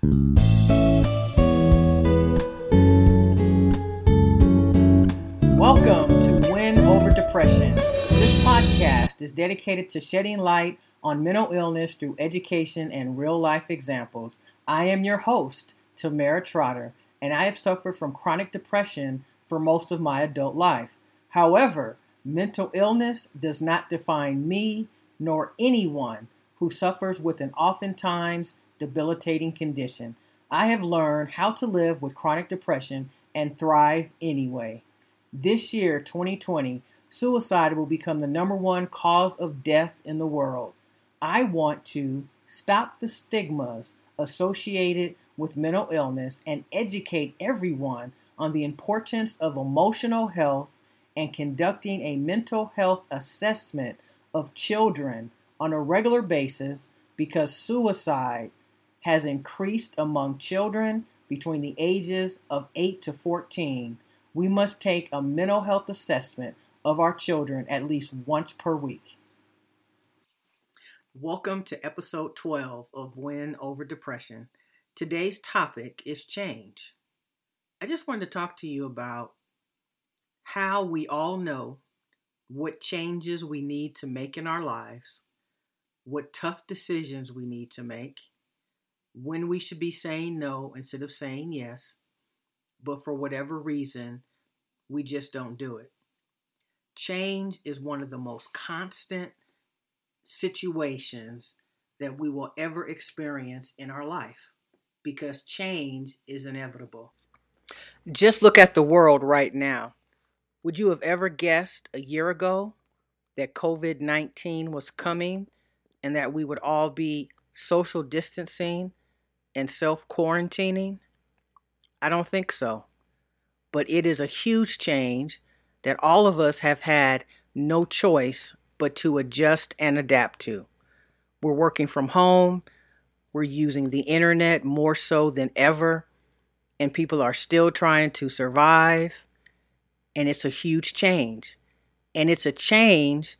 Welcome to Win Over Depression. This podcast is dedicated to shedding light on mental illness through education and real life examples. I am your host, Tamera Trotter, and I have suffered from chronic depression for most of my adult life. However, mental illness does not define me nor anyone who suffers with an oftentimes debilitating condition. I have learned how to live with chronic depression and thrive anyway. This year, 2020, suicide will become the number one cause of death in the world. I want to stop the stigmas associated with mental illness and educate everyone on the importance of emotional health and conducting a mental health assessment of children on a regular basis because suicide has increased among children between the ages of 8 to 14 we must take a mental health assessment of our children at least once per week. Welcome to episode 12 of Win Over Depression. Today's topic is change. I just wanted to talk to you about how we all know what changes we need to make in our lives, what tough decisions we need to make, when we should be saying no instead of saying yes, but for whatever reason, we just don't do it. Change is one of the most constant situations that we will ever experience in our life because change is inevitable. Just look at the world right now. Would you have ever guessed a year ago that COVID 19 was coming and that we would all be social distancing and self quarantining? I don't think so but it is a huge change that all of us have had no choice but to adjust and adapt to. We're working from home, we're using the internet more so than ever, and people are still trying to survive. And it's a huge change. And it's a change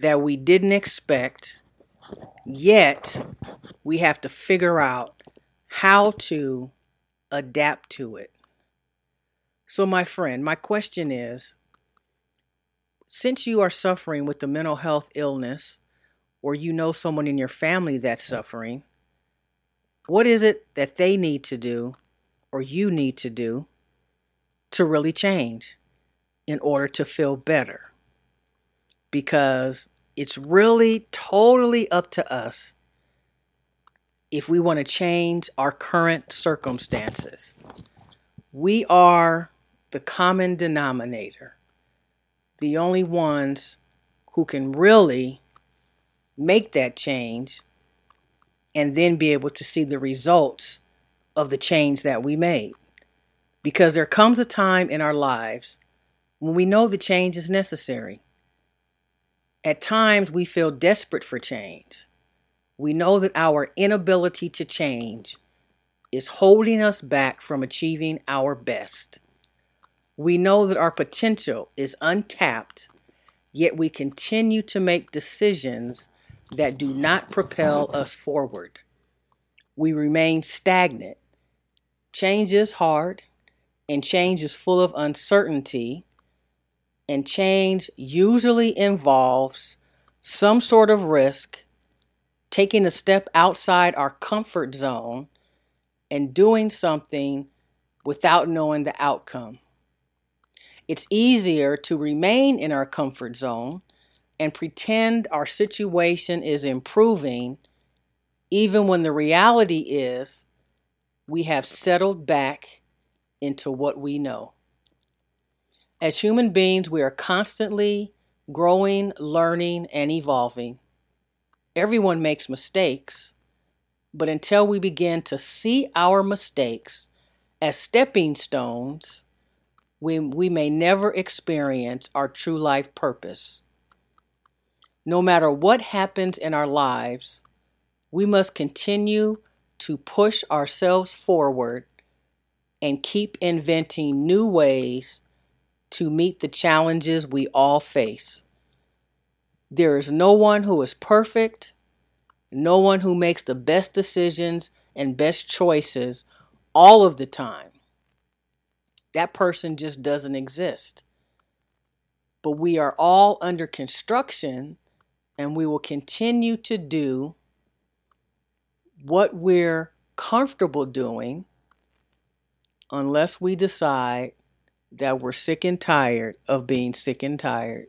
that we didn't expect, yet we have to figure out how to adapt to it. So, my friend, my question is since you are suffering with the mental health illness, or you know someone in your family that's suffering, what is it that they need to do or you need to do to really change in order to feel better? Because it's really totally up to us if we want to change our current circumstances. We are the common denominator, the only ones who can really make that change and then be able to see the results of the change that we made. Because there comes a time in our lives when we know the change is necessary. At times, we feel desperate for change. We know that our inability to change is holding us back from achieving our best. We know that our potential is untapped, yet we continue to make decisions that do not propel us forward. We remain stagnant. Change is hard, and change is full of uncertainty, and change usually involves some sort of risk, taking a step outside our comfort zone, and doing something without knowing the outcome. It's easier to remain in our comfort zone and pretend our situation is improving, even when the reality is we have settled back into what we know. As human beings, we are constantly growing, learning, and evolving. Everyone makes mistakes, but until we begin to see our mistakes as stepping stones, we, we may never experience our true life purpose. No matter what happens in our lives, we must continue to push ourselves forward and keep inventing new ways to meet the challenges we all face. There is no one who is perfect, no one who makes the best decisions and best choices all of the time. That person just doesn't exist. But we are all under construction and we will continue to do what we're comfortable doing unless we decide that we're sick and tired of being sick and tired.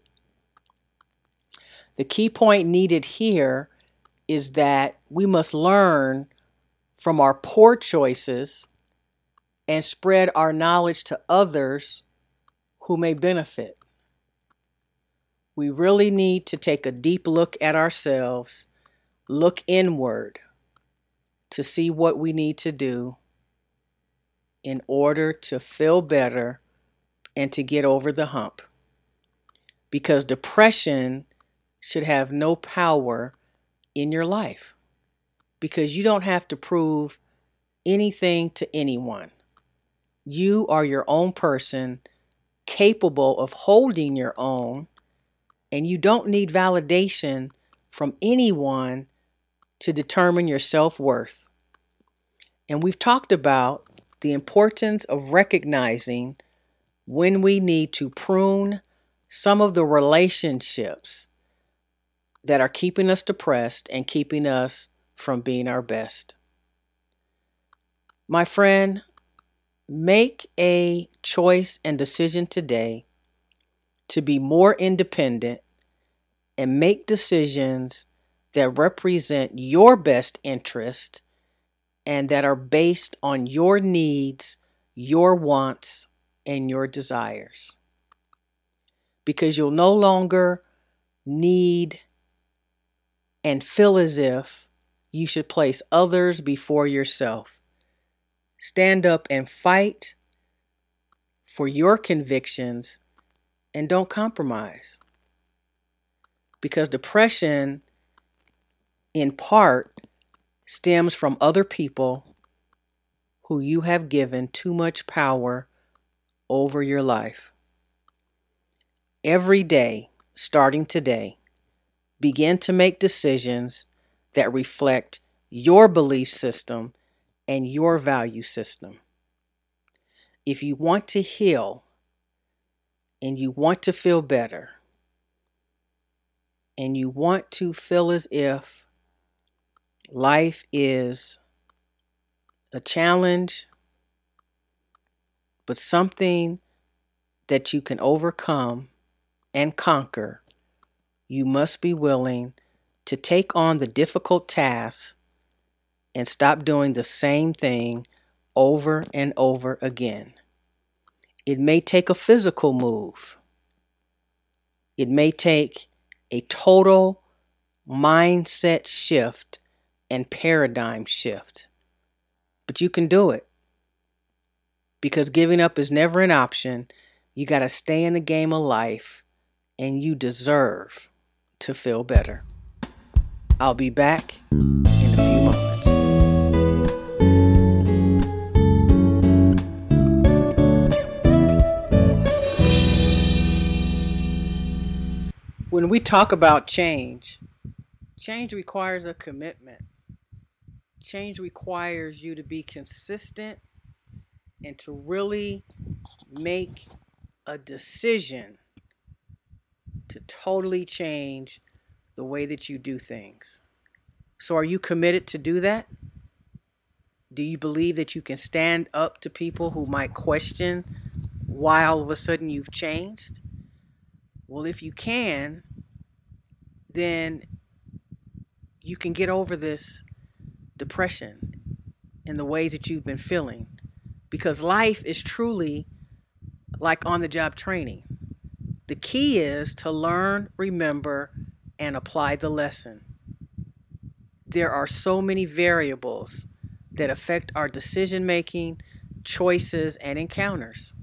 The key point needed here is that we must learn from our poor choices and spread our knowledge to others who may benefit. We really need to take a deep look at ourselves, look inward to see what we need to do in order to feel better and to get over the hump. Because depression should have no power in your life. Because you don't have to prove anything to anyone. You are your own person, capable of holding your own, and you don't need validation from anyone to determine your self worth. And we've talked about the importance of recognizing when we need to prune some of the relationships that are keeping us depressed and keeping us from being our best. My friend, make a choice and decision today to be more independent and make decisions that represent your best interest and that are based on your needs, your wants, and your desires. Because you'll no longer need and feel as if you should place others before yourself. Stand up and fight for your convictions and don't compromise. Because depression, in part, stems from other people who you have given too much power over your life. Every day, starting today, begin to make decisions that reflect your belief system and your value system. If you want to heal and you want to feel better and you want to feel as if life is a challenge, but something that you can overcome and conquer, you must be willing to take on the difficult tasks and stop doing the same thing over and over again. It may take a physical move. It may take a total mindset shift and paradigm shift. But you can do it because giving up is never an option. You got to stay in the game of life and you deserve to feel better. I'll be back in a few moments. When we talk about change, change requires a commitment. Change requires you to be consistent and to really make a decision to totally change the way that you do things. So, are you committed to do that? Do you believe that you can stand up to people who might question why all of a sudden you've changed? Well, if you can, then you can get over this depression in the ways that you've been feeling because life is truly like on the job training. The key is to learn, remember, and apply the lesson. There are so many variables that affect our decision making, choices, and encounters.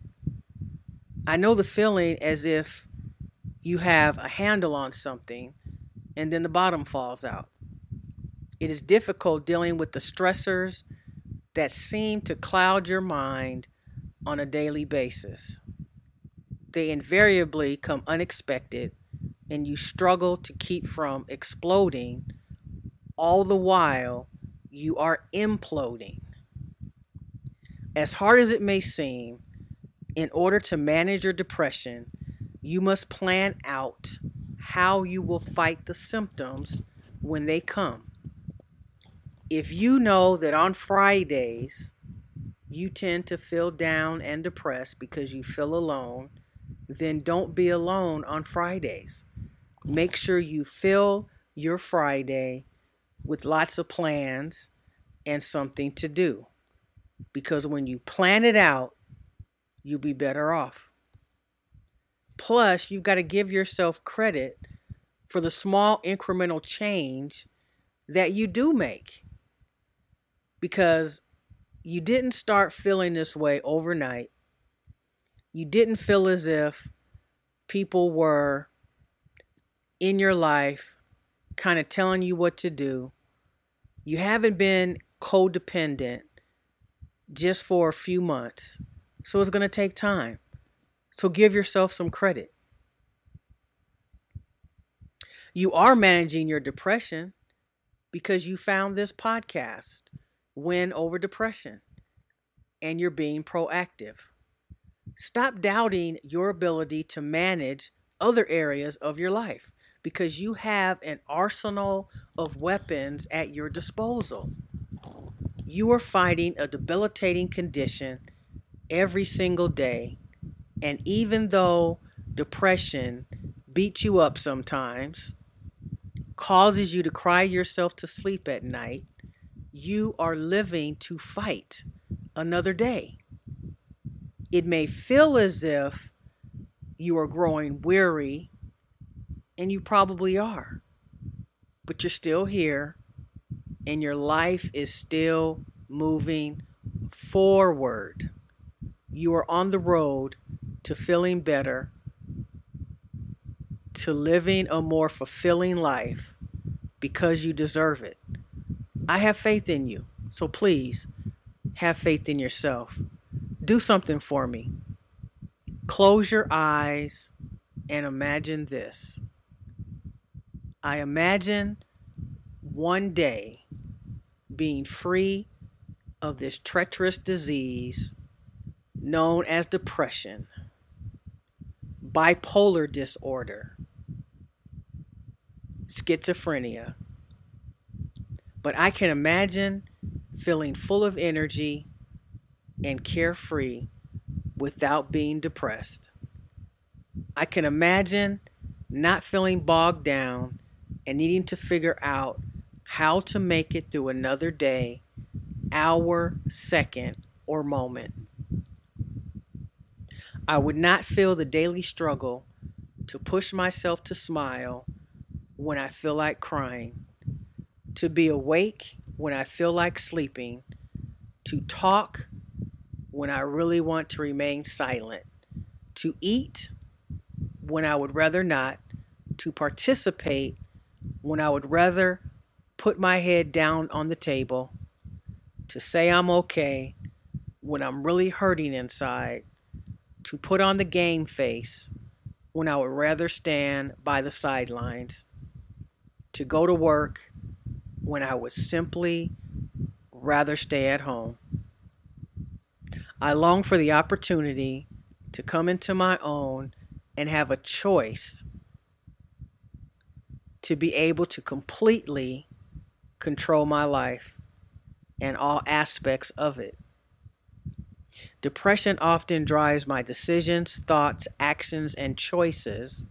I know the feeling as if you have a handle on something and then the bottom falls out. It is difficult dealing with the stressors that seem to cloud your mind on a daily basis they invariably come unexpected and you struggle to keep from exploding, all the while you are imploding. As hard as it may seem, in order to manage your depression, you must plan out how you will fight the symptoms when they come. If you know that on Fridays you tend to feel down and depressed because you feel alone, then don't be alone on Fridays. Make sure you fill your Friday with lots of plans and something to do. Because when you plan it out, you'll be better off. Plus, you've got to give yourself credit for the small incremental change that you do make. Because you didn't start feeling this way overnight. You didn't feel as if people were in your life kind of telling you what to do. You haven't been codependent just for a few months. So it's going to take time. So give yourself some credit. You are managing your depression because you found this podcast, Win Over Depression, and you're being proactive. Stop doubting your ability to manage other areas of your life because you have an arsenal of weapons at your disposal. You are fighting a debilitating condition every single day and even though depression beats you up sometimes, causes you to cry yourself to sleep at night, you are living to fight another day. It may feel as if you are growing weary, and you probably are, but you're still here, and your life is still moving forward. You are on the road to feeling better, to living a more fulfilling life because you deserve it. I have faith in you. So please have faith in yourself. Do something for me. Close your eyes and imagine this. I imagine one day being free of this treacherous disease known as depression bipolar disorder, schizophrenia. But I can imagine feeling full of energy and carefree without being depressed. I can imagine not feeling bogged down and needing to figure out how to make it through another day, hour, second, or moment. I would not feel the daily struggle to push myself to smile when I feel like crying, to be awake when I feel like sleeping, to talk when I really want to remain silent, to eat when I would rather not, to participate when I would rather put my head down on the table, to say I'm okay when I'm really hurting inside, to put on the game face when I would rather stand by the sidelines, to go to work when I would simply rather stay at home. I long for the opportunity to come into my own and have a choice to be able to completely control my life and all aspects of it. Depression often drives my decisions, thoughts, actions, and choices,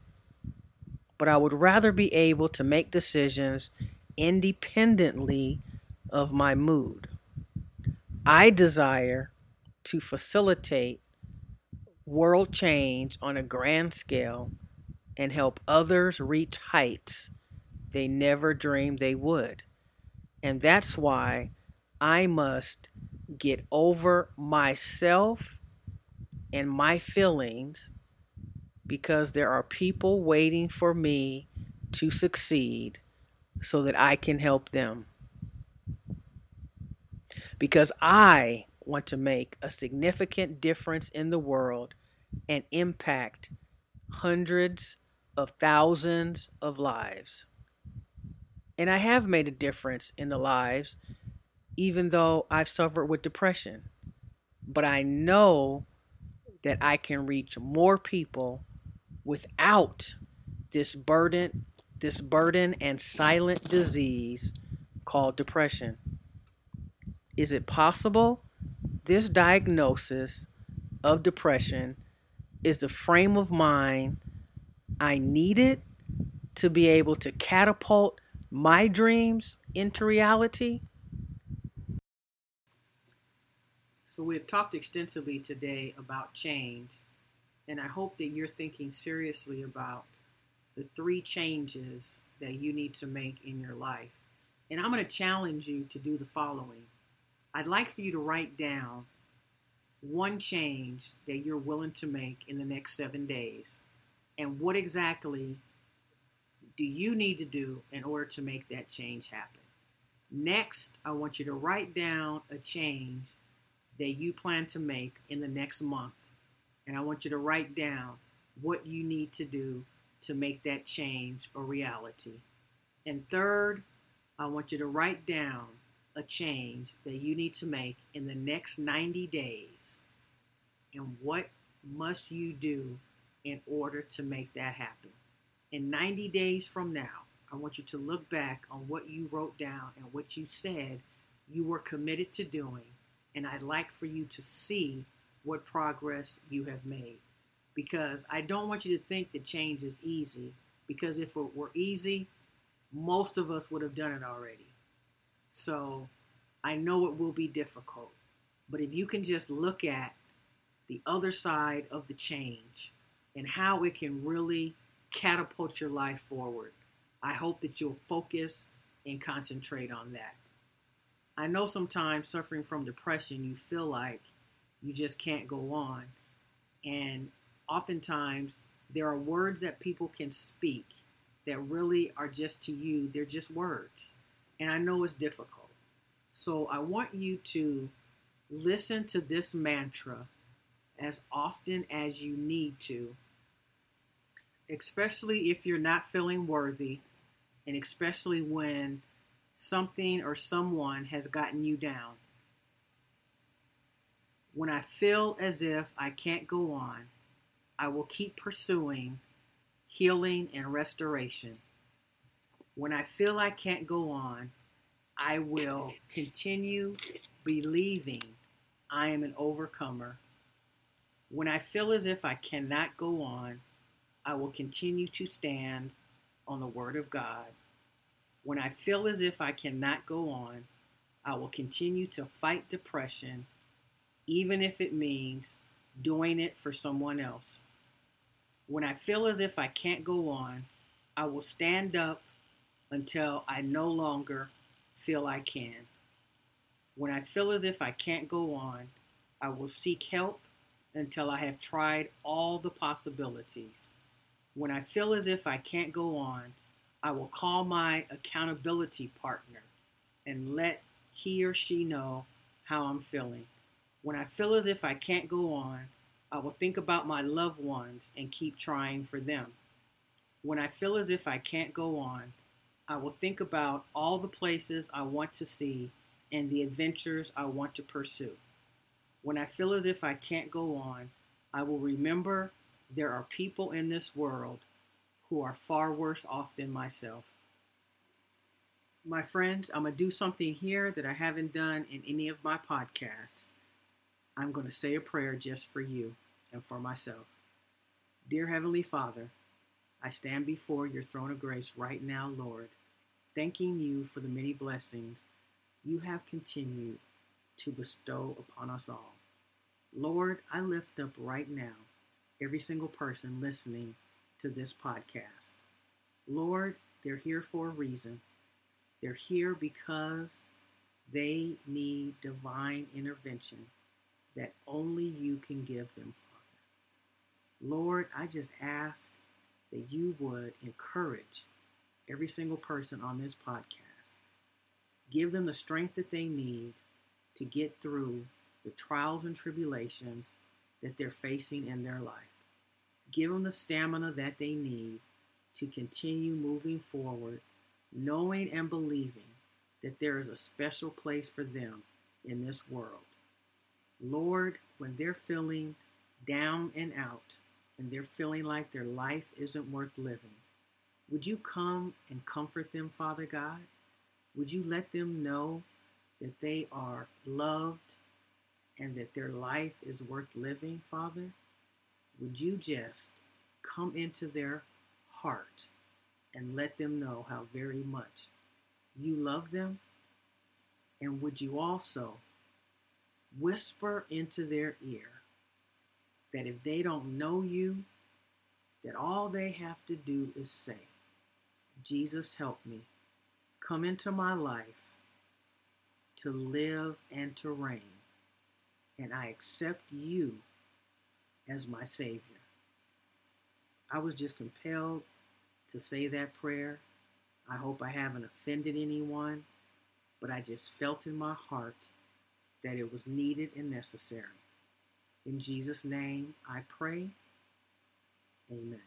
but I would rather be able to make decisions independently of my mood. I desire to facilitate world change on a grand scale and help others reach heights they never dreamed they would. And that's why I must get over myself and my feelings because there are people waiting for me to succeed so that I can help them. Because I want to make a significant difference in the world and impact hundreds of thousands of lives. And I have made a difference in the lives even though I've suffered with depression. But I know that I can reach more people without this burden, this burden and silent disease called depression. Is it possible this diagnosis of depression is the frame of mind I needed to be able to catapult my dreams into reality? So, we have talked extensively today about change, and I hope that you're thinking seriously about the three changes that you need to make in your life. And I'm going to challenge you to do the following I'd like for you to write down one change that you're willing to make in the next seven days, and what exactly do you need to do in order to make that change happen. Next, I want you to write down a change that you plan to make in the next month. And I want you to write down what you need to do to make that change a reality. And third, I want you to write down a change that you need to make in the next 90 days. And what must you do in order to make that happen? In 90 days from now, I want you to look back on what you wrote down and what you said you were committed to doing and I'd like for you to see what progress you have made. Because I don't want you to think that change is easy, because if it were easy, most of us would have done it already. So I know it will be difficult, but if you can just look at the other side of the change and how it can really catapult your life forward, I hope that you'll focus and concentrate on that. I know sometimes suffering from depression, you feel like you just can't go on. And oftentimes, there are words that people can speak that really are just to you, they're just words. And I know it's difficult. So I want you to listen to this mantra as often as you need to, especially if you're not feeling worthy, and especially when something or someone has gotten you down. When I feel as if I can't go on, I will keep pursuing healing and restoration. When I feel I can't go on, I will continue believing I am an overcomer. When I feel as if I cannot go on, I will continue to stand on the Word of God. When I feel as if I cannot go on, I will continue to fight depression, even if it means doing it for someone else. When I feel as if I can't go on, I will stand up until I no longer feel I can. When I feel as if I can't go on, I will seek help until I have tried all the possibilities. When I feel as if I can't go on, I will call my accountability partner and let he or she know how I'm feeling. When I feel as if I can't go on, I will think about my loved ones and keep trying for them. When I feel as if I can't go on, I will think about all the places I want to see and the adventures I want to pursue. When I feel as if I can't go on, I will remember there are people in this world who are far worse off than myself. My friends, I'm going to do something here that I haven't done in any of my podcasts. I'm going to say a prayer just for you and for myself. Dear Heavenly Father, I stand before your throne of grace right now, Lord, thanking you for the many blessings you have continued to bestow upon us all. Lord, I lift up right now every single person listening to this podcast. Lord, they're here for a reason. They're here because they need divine intervention that only you can give them, Father. Lord, I just ask that you would encourage every single person on this podcast. Give them the strength that they need to get through the trials and tribulations that they're facing in their life. Give them the stamina that they need to continue moving forward, knowing and believing that there is a special place for them in this world. Lord, when they're feeling down and out and they're feeling like their life isn't worth living, would you come and comfort them, Father God? Would you let them know that they are loved and that their life is worth living, Father? Would you just come into their heart and let them know how very much you love them? And would you also whisper into their ear that if they don't know you, that all they have to do is say, Jesus, help me. Come into my life to live and to reign. And I accept you as my Savior. I was just compelled to say that prayer. I hope I haven't offended anyone, but I just felt in my heart that it was needed and necessary. In Jesus' name I pray. Amen.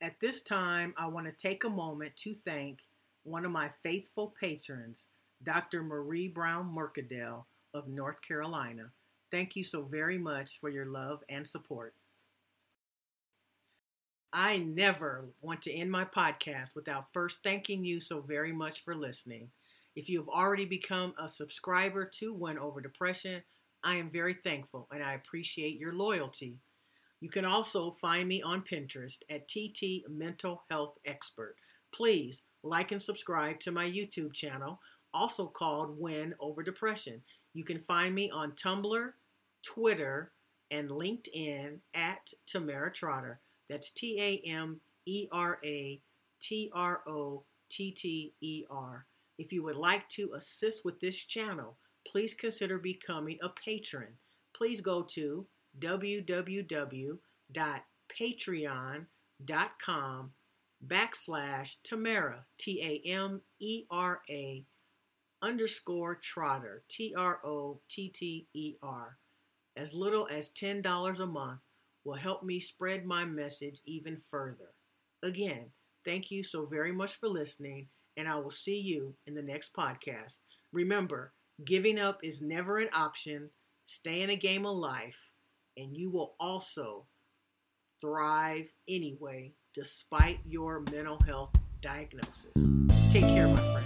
At this time, I want to take a moment to thank one of my faithful patrons, Dr. Marie Brown Mercadale of North Carolina. Thank you so very much for your love and support. I never want to end my podcast without first thanking you so very much for listening. If you have already become a subscriber to Win Over Depression, I am very thankful and I appreciate your loyalty. You can also find me on Pinterest at TT Mental Health Expert. Please like and subscribe to my YouTube channel, also called Win Over Depression. You can find me on Tumblr, Twitter, and LinkedIn at Tamera Trotter. That's T A M E R A T R O T T E R. If you would like to assist with this channel, please consider becoming a patron. Please go to www.patreon.com backslash Tamera, T A M E R A underscore Trotter, T R O T T E R. As little as $10 a month will help me spread my message even further. Again, thank you so very much for listening, and I will see you in the next podcast. Remember, giving up is never an option. Stay in a game of life, and you will also thrive anyway, despite your mental health diagnosis. Take care, my friend.